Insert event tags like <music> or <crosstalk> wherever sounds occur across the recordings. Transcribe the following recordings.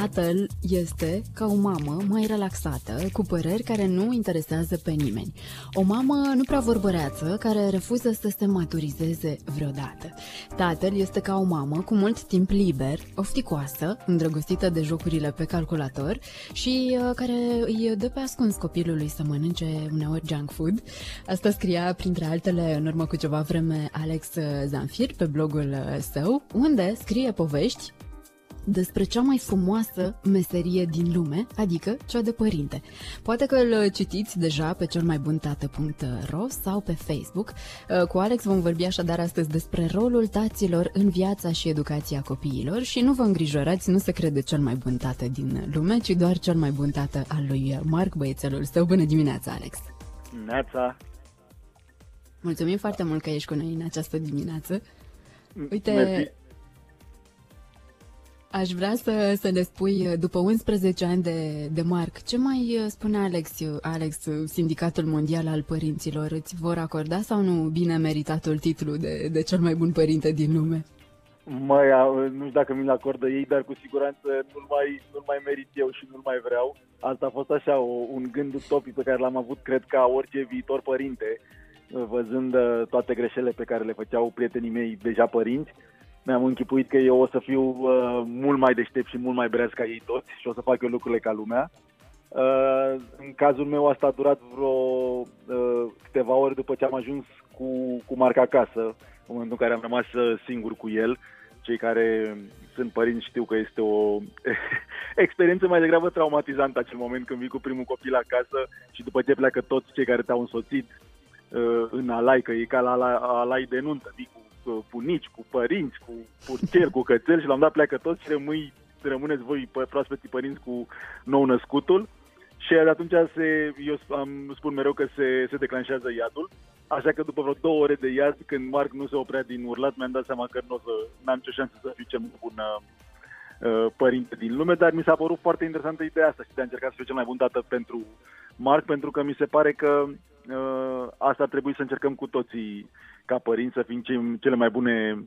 Tatăl este ca o mamă mai relaxată, cu păreri care nu interesează pe nimeni. O mamă nu prea vorbăreață, care refuză să se maturizeze vreodată. Tatăl este ca o mamă cu mult timp liber, ofticoasă, îndrăgostită de jocurile pe calculator și uh, care îi dă pe ascuns copilului să mănânce uneori junk food. Asta scria, printre altele, în urmă cu ceva vreme Alex Zanfir pe blogul uh, său, unde scrie povești despre cea mai frumoasă meserie din lume, adică cea de părinte. Poate că îl citiți deja pe cel mai bun tată.ro sau pe Facebook. Uh, cu Alex vom vorbi așadar astăzi despre rolul taților în viața și educația copiilor și nu vă îngrijorați, nu se crede cel mai bun tată din lume, ci doar cel mai bun tată al lui Marc, băiețelul său. Bună dimineața, Alex! Neața! Mulțumim foarte mult că ești cu noi în această dimineață. Uite, Mersi. Aș vrea să, să ne spui, după 11 ani de, de Marc, ce mai spune Alex, Alex, Sindicatul Mondial al Părinților? Îți vor acorda sau nu bine meritatul titlu de, de cel mai bun părinte din lume? Măi, nu știu dacă mi-l acordă ei, dar cu siguranță nu-l mai, nu mai merit eu și nu-l mai vreau. Asta a fost așa o, un gând utopic pe care l-am avut, cred, ca orice viitor părinte, văzând uh, toate greșelile pe care le făceau prietenii mei deja părinți. Mi-am închipuit că eu o să fiu uh, mult mai deștept și mult mai breaz ca ei toți și o să fac eu lucrurile ca lumea. Uh, în cazul meu asta a durat vreo uh, câteva ore după ce am ajuns cu, cu marca acasă, în momentul în care am rămas uh, singur cu el. Cei care sunt părinți știu că este o <laughs> experiență mai degrabă traumatizantă acel moment când vii cu primul copil acasă și după ce pleacă toți cei care te-au însoțit uh, în alai, că e ca la alai de nuntă, vii cu cu bunici, cu părinți, cu purtieri, cu cățeli și l-am dat pleacă toți și rămâi, rămâneți voi proaspeții părinți cu nou născutul. Și de atunci se, eu am, spun mereu că se, se declanșează iadul. Așa că după vreo două ore de iad, când Marc nu se oprea din urlat, mi-am dat seama că nu o să, n-am nicio șansă să fiu cel mai bun uh, părinte din lume, dar mi s-a părut foarte interesantă ideea asta și de a încerca să fiu cel mai bun tată pentru Marc, pentru că mi se pare că uh, asta ar trebui să încercăm cu toții ca părinți să fim cele mai bune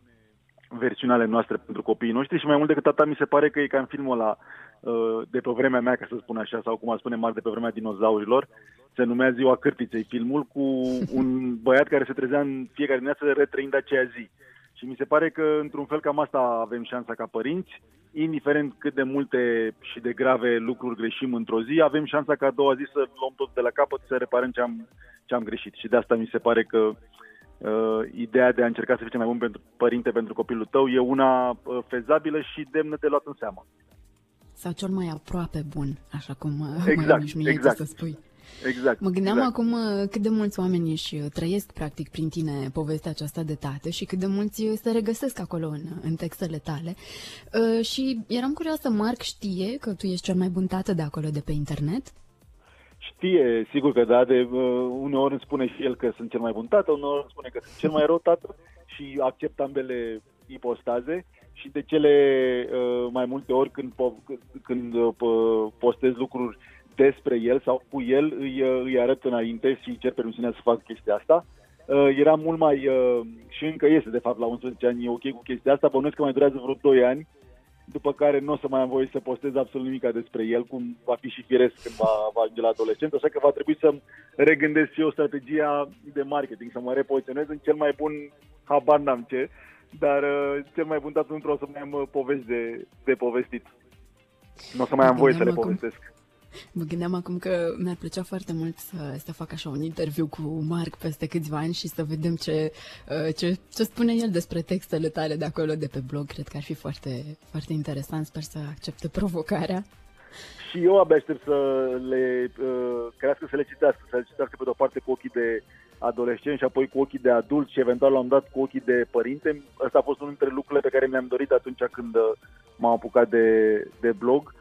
versiuni ale noastre pentru copiii noștri și mai mult decât atât mi se pare că e ca în filmul ăla uh, de pe vremea mea, ca să spun așa, sau cum a spune Marc, de pe vremea dinozaurilor, se numea Ziua Cârtiței, filmul cu un băiat care se trezea în fiecare dimineață retrăind aceea zi. Și mi se pare că, într-un fel, cam asta avem șansa ca părinți, indiferent cât de multe și de grave lucruri greșim într-o zi, avem șansa ca a doua zi să luăm tot de la capăt, să reparăm ce am, ce am greșit. Și de asta mi se pare că uh, ideea de a încerca să fii cel mai bun pentru părinte pentru copilul tău e una uh, fezabilă și demnă de luat în seamă. Sau cel mai aproape bun, așa cum uh, exact, mai exact. să spui. Exact. Mă gândeam exact. acum uh, cât de mulți oameni își uh, trăiesc practic prin tine povestea aceasta de tată și cât de mulți uh, se regăsesc acolo în, în textele tale. Uh, și eram curioasă, Marc știe că tu ești cel mai bun tată de acolo de pe internet? Știe, sigur că da, de uh, uneori îmi spune și el că sunt cel mai bun tată, uneori îmi spune că sunt cel mai rău tată și accept ambele ipostaze și de cele uh, mai multe ori când, po- când uh, postez lucruri despre el sau cu el îi, îi arăt înainte și îi cer permisiunea să fac chestia asta. Uh, era mult mai, uh, și încă este de fapt la 11 ani, e ok cu chestia asta, bănuiesc că mai durează vreo 2 ani, după care nu o să mai am voie să postez absolut nimic despre el, cum va fi și firesc când va, va ajunge la adolescent, așa că va trebui să regândesc și eu strategia de marketing, să mă repoziționez în cel mai bun, habar n-am ce, dar uh, cel mai bun dat nu o să mai am uh, povești de, de povestit. Nu o să mai am voie să le acum- povestesc. Mă gândeam acum că mi-ar plăcea foarte mult să, să fac așa un interviu cu Marc peste câțiva ani și să vedem ce, uh, ce, ce spune el despre textele tale de acolo, de pe blog. Cred că ar fi foarte, foarte interesant. Sper să accepte provocarea. Și eu abia aștept să le uh, crească, să le citească, să le citească pe de-o parte cu ochii de adolescent și apoi cu ochii de adult și eventual la un dat cu ochii de părinte. Asta a fost unul dintre lucrurile pe care mi-am dorit atunci când uh, m-am apucat de, de blog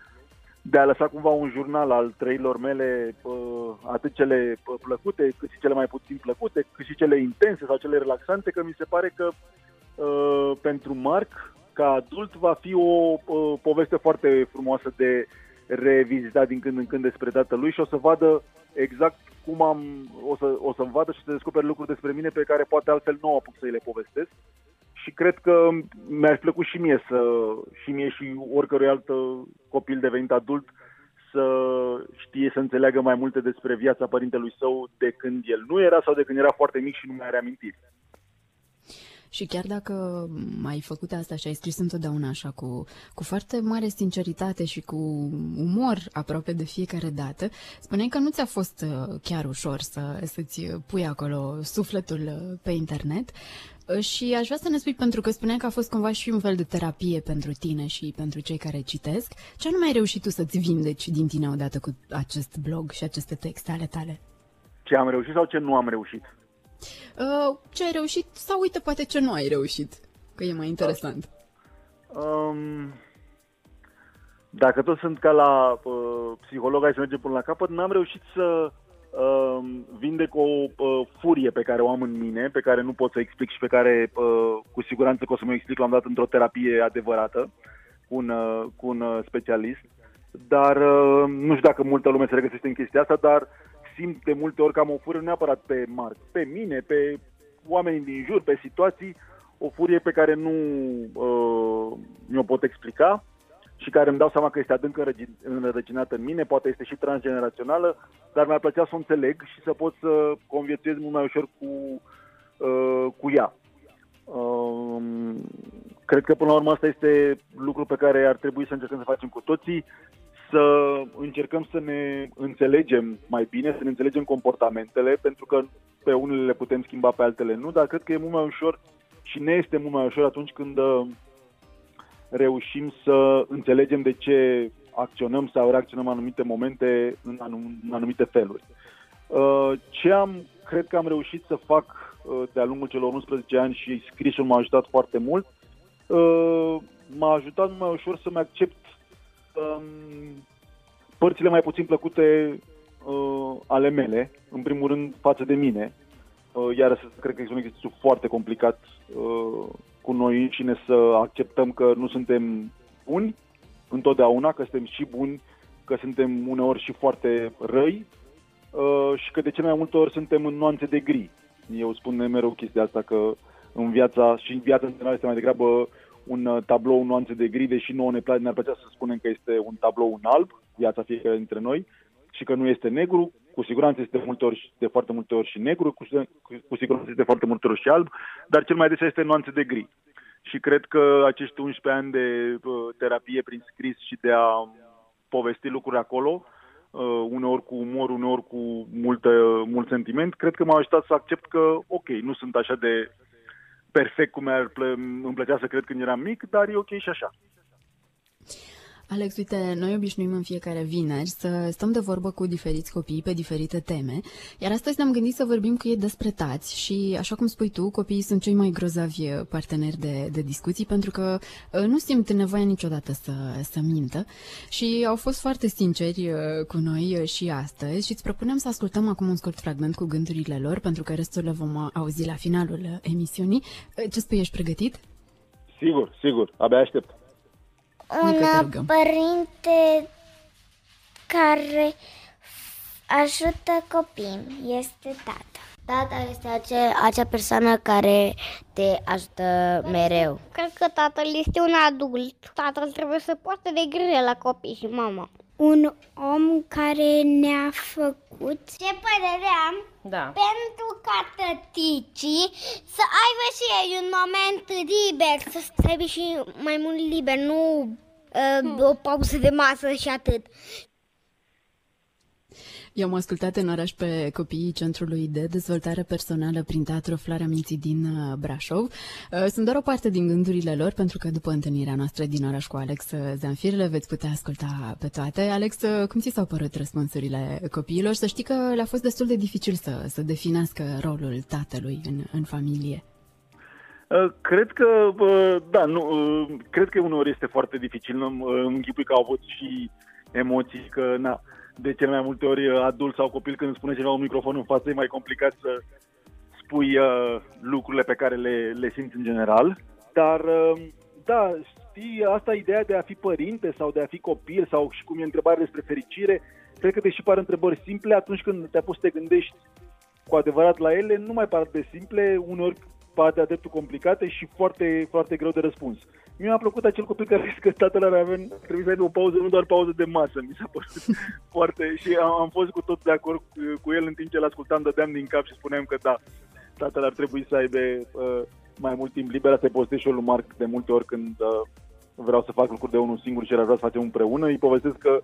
de a lăsa cumva un jurnal al trăilor mele, uh, atât cele uh, plăcute, cât și cele mai puțin plăcute, cât și cele intense sau cele relaxante, că mi se pare că uh, pentru Marc, ca adult, va fi o uh, poveste foarte frumoasă de revizitat din când în când despre tatălui și o să vadă exact cum am, o să, o să vadă și să descopere lucruri despre mine pe care poate altfel nu apuc să le povestesc. Și cred că mi-ar plăcut și mie să, și mie și oricărui alt copil devenit adult, să știe să înțeleagă mai multe despre viața părintelui său de când el nu era sau de când era foarte mic și nu mai are amintiri. Și chiar dacă ai făcut asta și ai scris întotdeauna așa cu, cu foarte mare sinceritate și cu umor aproape de fiecare dată, spuneai că nu ți-a fost uh, chiar ușor să, să-ți pui acolo sufletul uh, pe internet. Uh, și aș vrea să ne spui, pentru că spuneai că a fost cumva și un fel de terapie pentru tine și pentru cei care citesc, ce nu ai reușit tu să-ți vindeci din tine odată cu acest blog și aceste texte ale tale? Ce am reușit sau ce nu am reușit? Uh, ce ai reușit sau uite poate ce nu ai reușit, că e mai interesant. Um, dacă tot sunt ca la uh, psiholog, hai să mergem până la capăt, n-am reușit să uh, vindec o uh, furie pe care o am în mine, pe care nu pot să explic și pe care uh, cu siguranță că o să mă explic la un dat într-o terapie adevărată cu un, uh, cu un uh, specialist. Dar uh, nu știu dacă multă lume se regăsește în chestia asta, dar simt de multe ori că am o furie neapărat pe Marc, pe mine, pe oamenii din jur, pe situații, o furie pe care nu uh, mi-o pot explica și care îmi dau seama că este adânc înrădăcinată în mine, poate este și transgenerațională, dar mi-ar plăcea să o înțeleg și să pot să conviețuiesc mult mai ușor cu, uh, cu ea. Uh, cred că până la urmă asta este lucru pe care ar trebui să încercăm să facem cu toții, să încercăm să ne înțelegem mai bine, să ne înțelegem comportamentele, pentru că pe unele le putem schimba, pe altele nu, dar cred că e mult mai ușor și ne este mult mai ușor atunci când uh, reușim să înțelegem de ce acționăm sau reacționăm în anumite momente în, anum, în anumite feluri. Uh, ce am, cred că am reușit să fac uh, de-a lungul celor 11 ani și scrisul m-a ajutat foarte mult, m-a ajutat mai ușor să-mi accept um, părțile mai puțin plăcute uh, ale mele, în primul rând față de mine. Uh, iar cred că este un exercițiu foarte complicat uh, cu noi și ne să acceptăm că nu suntem buni întotdeauna, că suntem și buni, că suntem uneori și foarte răi uh, și că de cele mai multe ori suntem în nuanțe de gri. Eu spun mereu chestia asta că în viața și în viața în general este mai degrabă un uh, tablou în nuanțe de gri, deși nouă ne place, ne-ar plăcea să spunem că este un tablou în alb, viața fiecare dintre noi, și că nu este negru, cu siguranță este multe ori, de foarte multe ori și negru, cu, cu siguranță este foarte multe ori și alb, dar cel mai des este nuanțe de gri. Și cred că acești 11 ani de uh, terapie prin scris și de a povesti lucruri acolo, uh, uneori cu umor, uneori cu multă, mult sentiment, cred că m-a ajutat să accept că, ok, nu sunt așa de perfect cum mi-ar plă- îmi plăcea să cred când eram mic, dar e ok și așa. Alex, uite, noi obișnuim în fiecare vineri să stăm de vorbă cu diferiți copii pe diferite teme, iar astăzi ne-am gândit să vorbim cu ei despre tați și, așa cum spui tu, copiii sunt cei mai grozavi parteneri de, de discuții pentru că uh, nu simt nevoia niciodată să, să mintă și au fost foarte sinceri uh, cu noi uh, și astăzi și îți propunem să ascultăm acum un scurt fragment cu gândurile lor, pentru că restul le vom auzi la finalul emisiunii. Ce spui, ești pregătit? Sigur, sigur, abia aștept un părinte care ajută copii. Este tata. Tata este acea, acea persoană care te ajută mereu. Cred că tatăl este un adult. Tatăl trebuie să poată de grijă la copii și mama. Un om care ne-a făcut. Ce părere am? Da. Pentru ca tăticii să aibă și ei un moment liber, să aibă și mai mult liber, nu uh, o pauză de masă și atât. Eu am ascultat în oraș pe copiii Centrului de Dezvoltare Personală prin Teatru Floarea Minții din uh, Brașov. Uh, sunt doar o parte din gândurile lor, pentru că după întâlnirea noastră din oraș cu Alex Zanfir le veți putea asculta pe toate. Alex, cum ți s-au părut răspunsurile copiilor? Să știi că le-a fost destul de dificil să, să definească rolul tatălui în, în familie. Cred că, da, nu, cred că uneori este foarte dificil. Îmi închipui că au avut și emoții, că na, de cele mai multe ori adult sau copil când îmi spune ceva un microfon în față e mai complicat să spui uh, lucrurile pe care le, le simți în general. Dar, uh, da, știi, asta ideea de a fi părinte sau de a fi copil sau și cum e întrebarea despre fericire, cred că te și par întrebări simple atunci când te-a pus să te gândești cu adevărat la ele, nu mai par de simple, uneori par de dreptul complicate și foarte, foarte greu de răspuns. Mie mi-a plăcut acel copil care a zis că tatăl ar avea, trebuie să aibă o pauză, nu doar pauză de masă, mi s-a părut <laughs> foarte... Și am, am fost cu tot de acord cu, cu el în timp ce l ascultam, dădeam din cap și spuneam că da, tatăl ar trebui să aibă uh, mai mult timp liber. Asta postez și eu lui Marc de multe ori când uh, vreau să fac lucruri de unul singur și el ar vrea să facem împreună. Îi povestesc că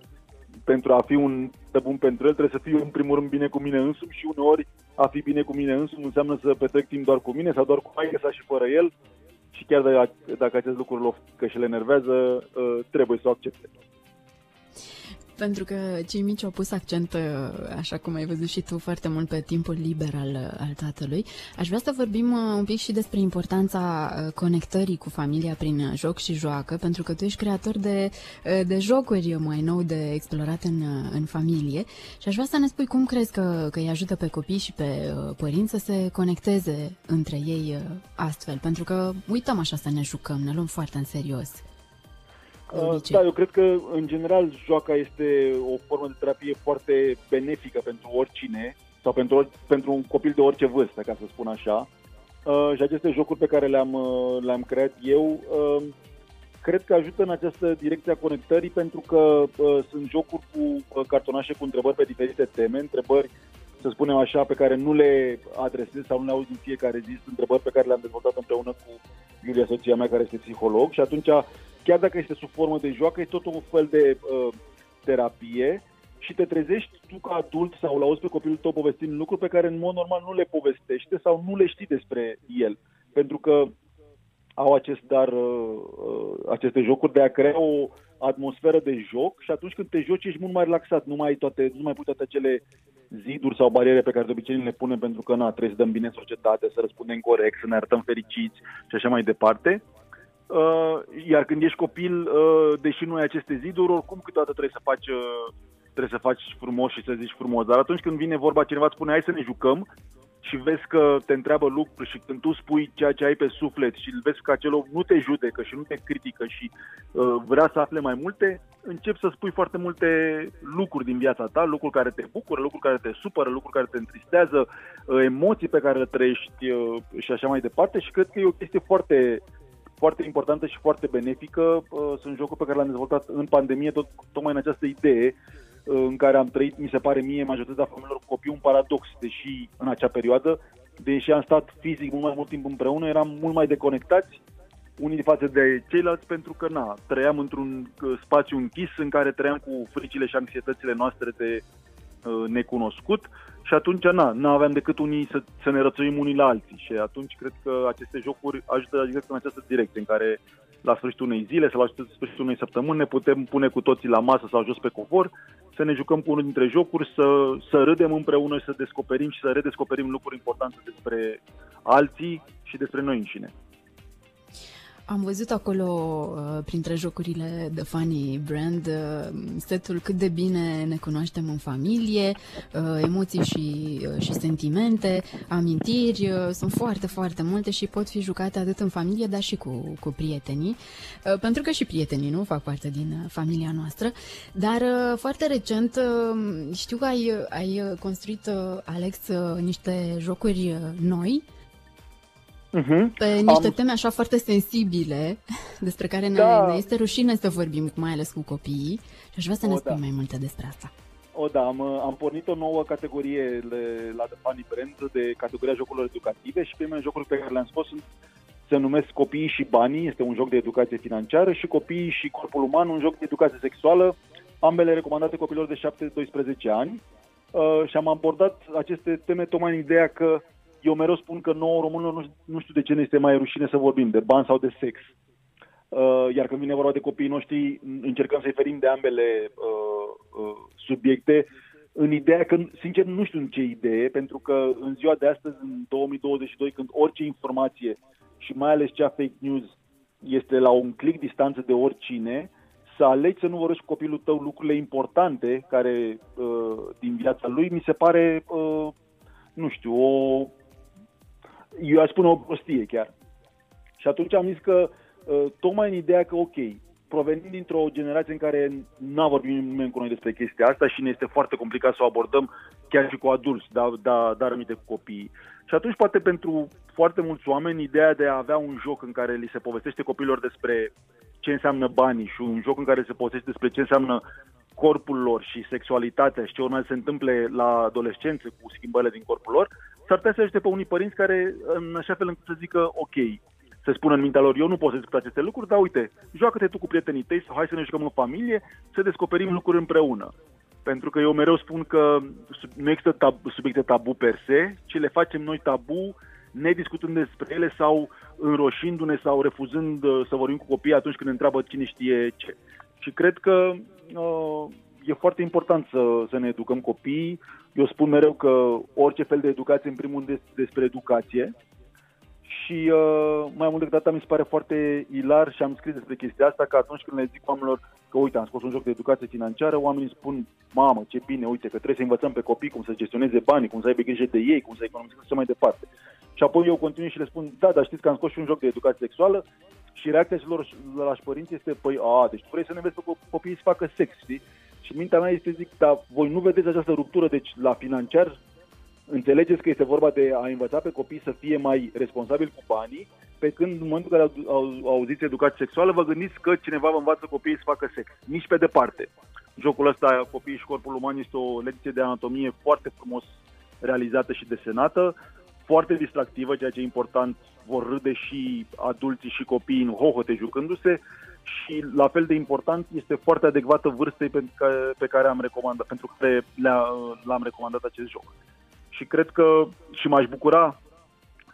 pentru a fi un bun pentru el trebuie să fiu în primul rând bine cu mine însumi și uneori a fi bine cu mine însumi înseamnă să petrec timp doar cu mine sau doar cu maică sa și fără el și chiar dacă, dacă acest lucru că și le enervează, uh, trebuie să o accepte. Pentru că cei mici au pus accent, uh, așa cum ai văzut și tu, foarte mult pe timpul liber al, uh, al tatălui. Aș vrea să vorbim uh, un pic și despre importanța conectării cu familia prin joc și joacă, pentru că tu ești creator de, de jocuri mai nou de explorat în, în familie și aș vrea să ne spui cum crezi că, că îi ajută pe copii și pe părinți să se conecteze între ei astfel, pentru că uităm așa să ne jucăm, ne luăm foarte în serios. Uh, da, eu cred că, în general, joaca este o formă de terapie foarte benefică pentru oricine sau pentru, pentru un copil de orice vârstă, ca să spun așa. Uh, și aceste jocuri pe care le-am, uh, le-am creat eu, uh, cred că ajută în această direcție a conectării pentru că uh, sunt jocuri cu uh, cartonașe cu întrebări pe diferite teme, întrebări, să spunem așa, pe care nu le adresez sau nu le auzi în fiecare zi, sunt întrebări pe care le-am dezvoltat împreună cu Iulia, soția mea, care este psiholog și atunci chiar dacă este sub formă de joacă, e tot un fel de uh, terapie și te trezești tu ca adult sau la auzi pe copilul tău povestind lucruri pe care în mod normal nu le povestește sau nu le știi despre el. Pentru că au acest dar, uh, uh, aceste jocuri de a crea o atmosferă de joc și atunci când te joci ești mult mai relaxat, nu mai ai toate, nu mai pui toate acele ziduri sau bariere pe care de obicei le punem pentru că na, trebuie să dăm bine în societate, să răspundem corect, să ne arătăm fericiți și așa mai departe. Uh, iar când ești copil, uh, deși nu ai aceste ziduri, oricum câteodată trebuie să faci uh, trebuie să faci frumos și să zici frumos. Dar atunci când vine vorba, cineva îți spune hai să ne jucăm și vezi că te întreabă lucruri și când tu spui ceea ce ai pe suflet și vezi că acel om nu te judecă și nu te critică și uh, vrea să afle mai multe, începi să spui foarte multe lucruri din viața ta, lucruri care te bucură, lucruri care te supără, lucruri care te întristează, uh, emoții pe care le trăiești uh, și așa mai departe și cred că e o chestie foarte foarte importantă și foarte benefică. Uh, sunt jocuri pe care le-am dezvoltat în pandemie, tot, tocmai în această idee uh, în care am trăit, mi se pare mie, majoritatea familiilor cu copii, un paradox, deși în acea perioadă, deși am stat fizic mult mai mult timp împreună, eram mult mai deconectați unii față de ceilalți pentru că na, trăiam într-un uh, spațiu închis în care trăiam cu fricile și anxietățile noastre de uh, necunoscut și atunci na, nu aveam decât unii să, să ne rățuim unii la alții și atunci cred că aceste jocuri ajută exact în această direcție în care la sfârșitul unei zile sau la sfârșitul unei săptămâni ne putem pune cu toții la masă sau jos pe covor, să ne jucăm cu unul dintre jocuri, să, să râdem împreună și să descoperim și să redescoperim lucruri importante despre alții și despre noi înșine. Am văzut acolo, uh, printre jocurile de Funny Brand, uh, setul cât de bine ne cunoaștem în familie, uh, emoții și, și sentimente, amintiri, sunt foarte, foarte multe și pot fi jucate atât în familie, dar și cu, cu prietenii, pentru că și prietenii nu fac parte din familia noastră, dar foarte recent știu că ai, ai construit, Alex, niște jocuri noi, Uh-huh. Pe niște Am... teme așa foarte sensibile, <laughs> despre care ne, da. ne este rușine să vorbim, mai ales cu copiii, și aș vrea să ne o, spui da. mai multe despre asta. O, da, am, am pornit o nouă categorie la The Funny Brand de categoria jocurilor educative și primele jocuri pe care le-am scos sunt, se numesc Copiii și Banii, este un joc de educație financiară, și Copiii și Corpul Uman, un joc de educație sexuală, ambele recomandate copilor de 7-12 ani. Uh, și am abordat aceste teme tocmai în ideea că eu mereu spun că nouă românilor nu, nu știu de ce ne este mai rușine să vorbim de bani sau de sex. Uh, iar când vine vorba de copiii noștri, încercăm să-i ferim de ambele uh, uh, subiecte, în ideea că, sincer, nu știu în ce idee, pentru că în ziua de astăzi, în 2022, când orice informație și mai ales cea fake news este la un click distanță de oricine, să alegi să nu vorbești cu copilul tău lucrurile importante care uh, din viața lui, mi se pare, uh, nu știu, o eu aș spune o prostie chiar. Și atunci am zis că uh, tocmai în ideea că, ok, provenind dintr-o generație în care n-a vorbit nimeni cu noi despre chestia asta și ne este foarte complicat să o abordăm chiar și cu adulți, dar da, dar aminte cu copiii. Și atunci poate pentru foarte mulți oameni ideea de a avea un joc în care li se povestește copiilor despre ce înseamnă banii și un joc în care se povestește despre ce înseamnă corpul lor și sexualitatea și ce urmează să se întâmple la adolescență cu schimbările din corpul lor, s-ar putea să ajute pe unii părinți care în așa fel încât să zică ok, să spună în mintea lor, eu nu pot să discut aceste lucruri, dar uite, joacă-te tu cu prietenii tăi sau hai să ne jucăm în familie, să descoperim lucruri împreună. Pentru că eu mereu spun că nu există tab- subiecte tabu per se, ci le facem noi tabu nediscutând despre ele sau înroșindu-ne sau refuzând uh, să vorbim cu copiii atunci când ne întreabă cine știe ce. Și cred că uh, e foarte important să, să ne educăm copiii. Eu spun mereu că orice fel de educație, în primul rând, despre educație, și uh, mai mult decât atât mi se pare foarte ilar și am scris despre chestia asta că atunci când le zic oamenilor că uite am scos un joc de educație financiară, oamenii spun mamă ce bine, uite că trebuie să învățăm pe copii cum să gestioneze banii, cum să aibă grijă de ei, cum să economisească și mai departe. Și apoi eu continui și le spun da, dar știți că am scos și un joc de educație sexuală și reacția celor la părinți este păi a, deci tu vrei să ne vezi pe copiii să facă sex, știi? Și mintea mea este zic, dar voi nu vedeți această ruptură, deci la financiar Înțelegeți că este vorba de a învăța pe copii să fie mai responsabili cu banii, pe când în momentul în care au, au, auziți educație sexuală, vă gândiți că cineva vă învață copiii să facă sex. Nici pe departe. Jocul ăsta, Copiii și Corpul Uman, este o lecție de anatomie foarte frumos realizată și desenată, foarte distractivă, ceea ce e important, vor râde și adulții și copiii în hohote jucându-se și la fel de important este foarte adecvată vârstei pe care, pe care am recomandat, pentru care le-a, l-am recomandat acest joc și cred că și m-aș bucura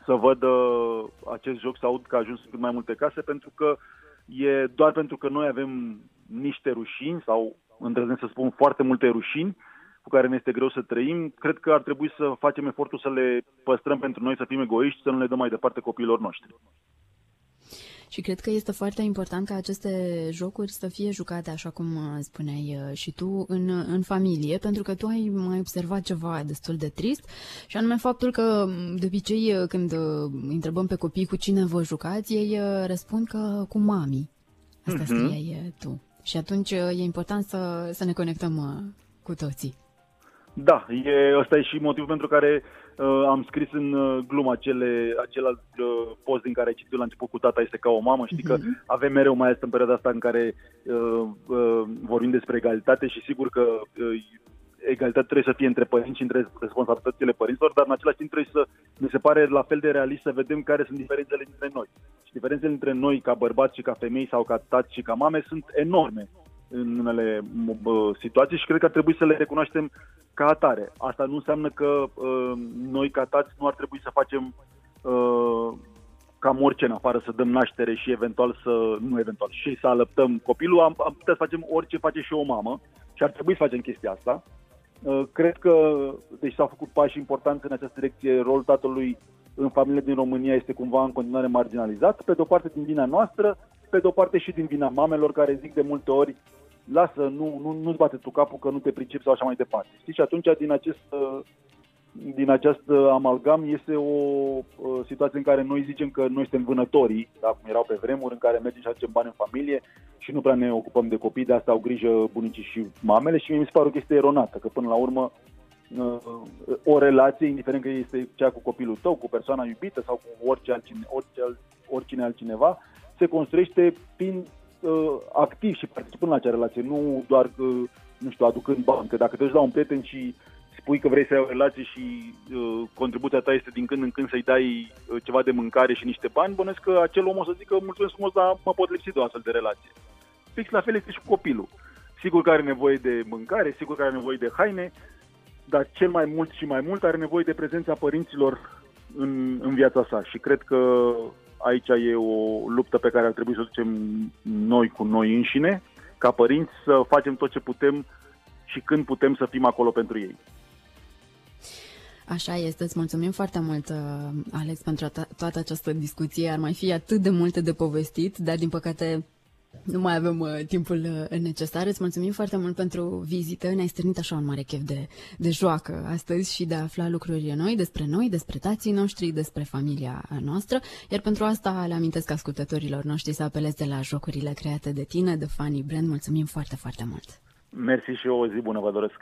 să văd uh, acest joc, să aud că a ajuns în cât mai multe case, pentru că e doar pentru că noi avem niște rușini sau îndrăznesc să spun foarte multe rușini cu care ne este greu să trăim, cred că ar trebui să facem efortul să le păstrăm pentru noi, să fim egoiști, să nu le dăm mai departe copiilor noștri. Și cred că este foarte important ca aceste jocuri să fie jucate, așa cum uh, spuneai uh, și tu, în, în familie, pentru că tu ai mai observat ceva destul de trist, și anume faptul că, mm, de obicei, uh, când întrebăm pe copii cu cine vă jucați, ei răspund că cu mami. Asta uh-huh. scriai tu. Și atunci e important să, să ne conectăm cu toții. Da, e, ăsta e și motivul pentru care uh, am scris în uh, glumă acele, acel uh, post din care ai citit la început cu tata este ca o mamă. Știi că mhm. avem mereu, mai ales în perioada asta în care uh, uh, vorbim despre egalitate și sigur că uh, egalitate trebuie să fie între părinți și între responsabilitățile părinților, dar în același timp trebuie să, mi se pare la fel de realist să vedem care sunt diferențele dintre noi. Și diferențele între noi ca bărbați și ca femei sau ca tați și ca mame sunt enorme în unele situații și cred că ar trebui să le recunoaștem ca atare. Asta nu înseamnă că uh, noi ca tați nu ar trebui să facem uh, cam orice în afară, să dăm naștere și eventual să, nu eventual, și să alăptăm copilul, am, am putea să facem orice face și o mamă și ar trebui să facem chestia asta. Uh, cred că, deci s-au făcut pași importanți în această direcție, rolul tatălui în familie din România este cumva în continuare marginalizat, pe de o parte din vina noastră, pe de o parte și din vina mamelor care zic de multe ori lasă, nu, nu, nu-ți bate tu capul că nu te pricepi sau așa mai departe. Știi? Și atunci din acest, din acest amalgam este o situație în care noi zicem că noi suntem vânătorii, da, cum erau pe vremuri, în care mergem și facem bani în familie și nu prea ne ocupăm de copii, de asta au grijă bunicii și mamele și mi se pare o chestie eronată, că până la urmă o relație, indiferent că este cea cu copilul tău, cu persoana iubită sau cu orice altcine, orice, oricine altcineva, se construiește prin uh, activ și participând la acea relație, nu doar, uh, nu știu, aducând bani. Că dacă te duci la un prieten și spui că vrei să ai o relație și uh, contribuția ta este din când în când să-i dai uh, ceva de mâncare și niște bani, bănesc că acel om o să zică mulțumesc frumos, dar mă pot lipsi de o astfel de relație. Fix la fel este și cu copilul. Sigur că are nevoie de mâncare, sigur că are nevoie de haine, dar cel mai mult și mai mult are nevoie de prezența părinților în, în viața sa. Și cred că aici e o luptă pe care ar trebui să o ducem noi cu noi înșine, ca părinți, să facem tot ce putem și când putem să fim acolo pentru ei. Așa este, îți mulțumim foarte mult, uh, Alex, pentru toată această discuție. Ar mai fi atât de multe de povestit, dar din păcate Nu mai avem uh, timpul uh, necesar. Îți mulțumim foarte mult pentru vizită. Ne-ai strânit așa un mare chef de, de joacă astăzi și de a afla lucruri noi despre noi, despre tații noștri, despre familia noastră. Iar pentru asta le amintesc ascultătorilor noștri să apeleze la jocurile create de tine, de Fanny Brand. Mulțumim foarte, foarte mult! Mersi și eu, o zi bună vă doresc!